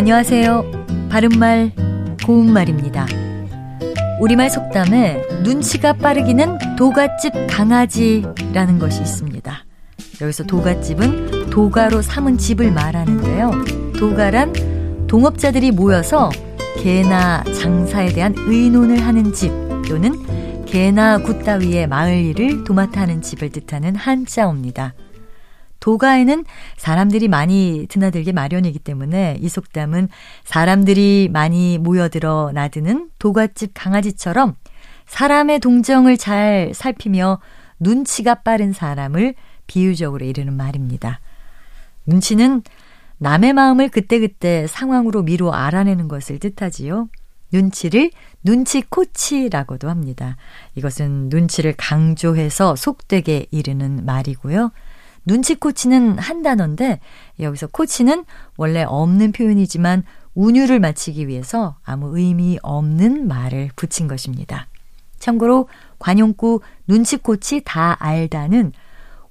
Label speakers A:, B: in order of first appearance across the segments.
A: 안녕하세요. 바른말, 고운말입니다. 우리말 속담에 눈치가 빠르기는 도갓집 강아지라는 것이 있습니다. 여기서 도갓집은 도가로 삼은 집을 말하는데요. 도가란 동업자들이 모여서 계나 장사에 대한 의논을 하는 집 또는 계나 굿 따위의 마을 일을 도맡아 하는 집을 뜻하는 한자어입니다. 도가에는 사람들이 많이 드나들게 마련이기 때문에 이 속담은 사람들이 많이 모여들어 나드는 도가집 강아지처럼 사람의 동정을 잘 살피며 눈치가 빠른 사람을 비유적으로 이르는 말입니다. 눈치는 남의 마음을 그때그때 상황으로 미루어 알아내는 것을 뜻하지요. 눈치를 눈치코치라고도 합니다. 이것은 눈치를 강조해서 속되게 이르는 말이고요. 눈치 코치는 한 단어인데 여기서 코치는 원래 없는 표현이지만 운율을 맞추기 위해서 아무 의미 없는 말을 붙인 것입니다. 참고로 관용구 눈치코치 다 알다는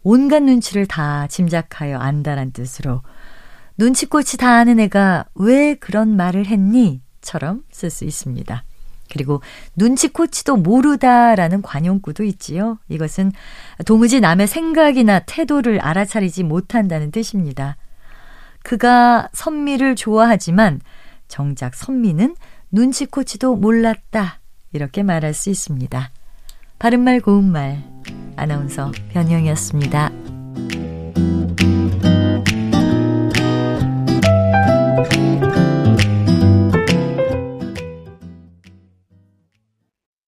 A: 온갖 눈치를 다 짐작하여 안다란 뜻으로 눈치코치 다 아는 애가 왜 그런 말을 했니? 처럼 쓸 수 있습니다. 그리고 눈치코치도 모르다라는 관용구도 있지요. 이것은 도무지 남의 생각이나 태도를 알아차리지 못한다는 뜻입니다. 그가 선미를 좋아하지만 정작 선미는 눈치코치도 몰랐다. 이렇게 말할 수 있습니다. 바른말 고운말 아나운서 변형이었습니다.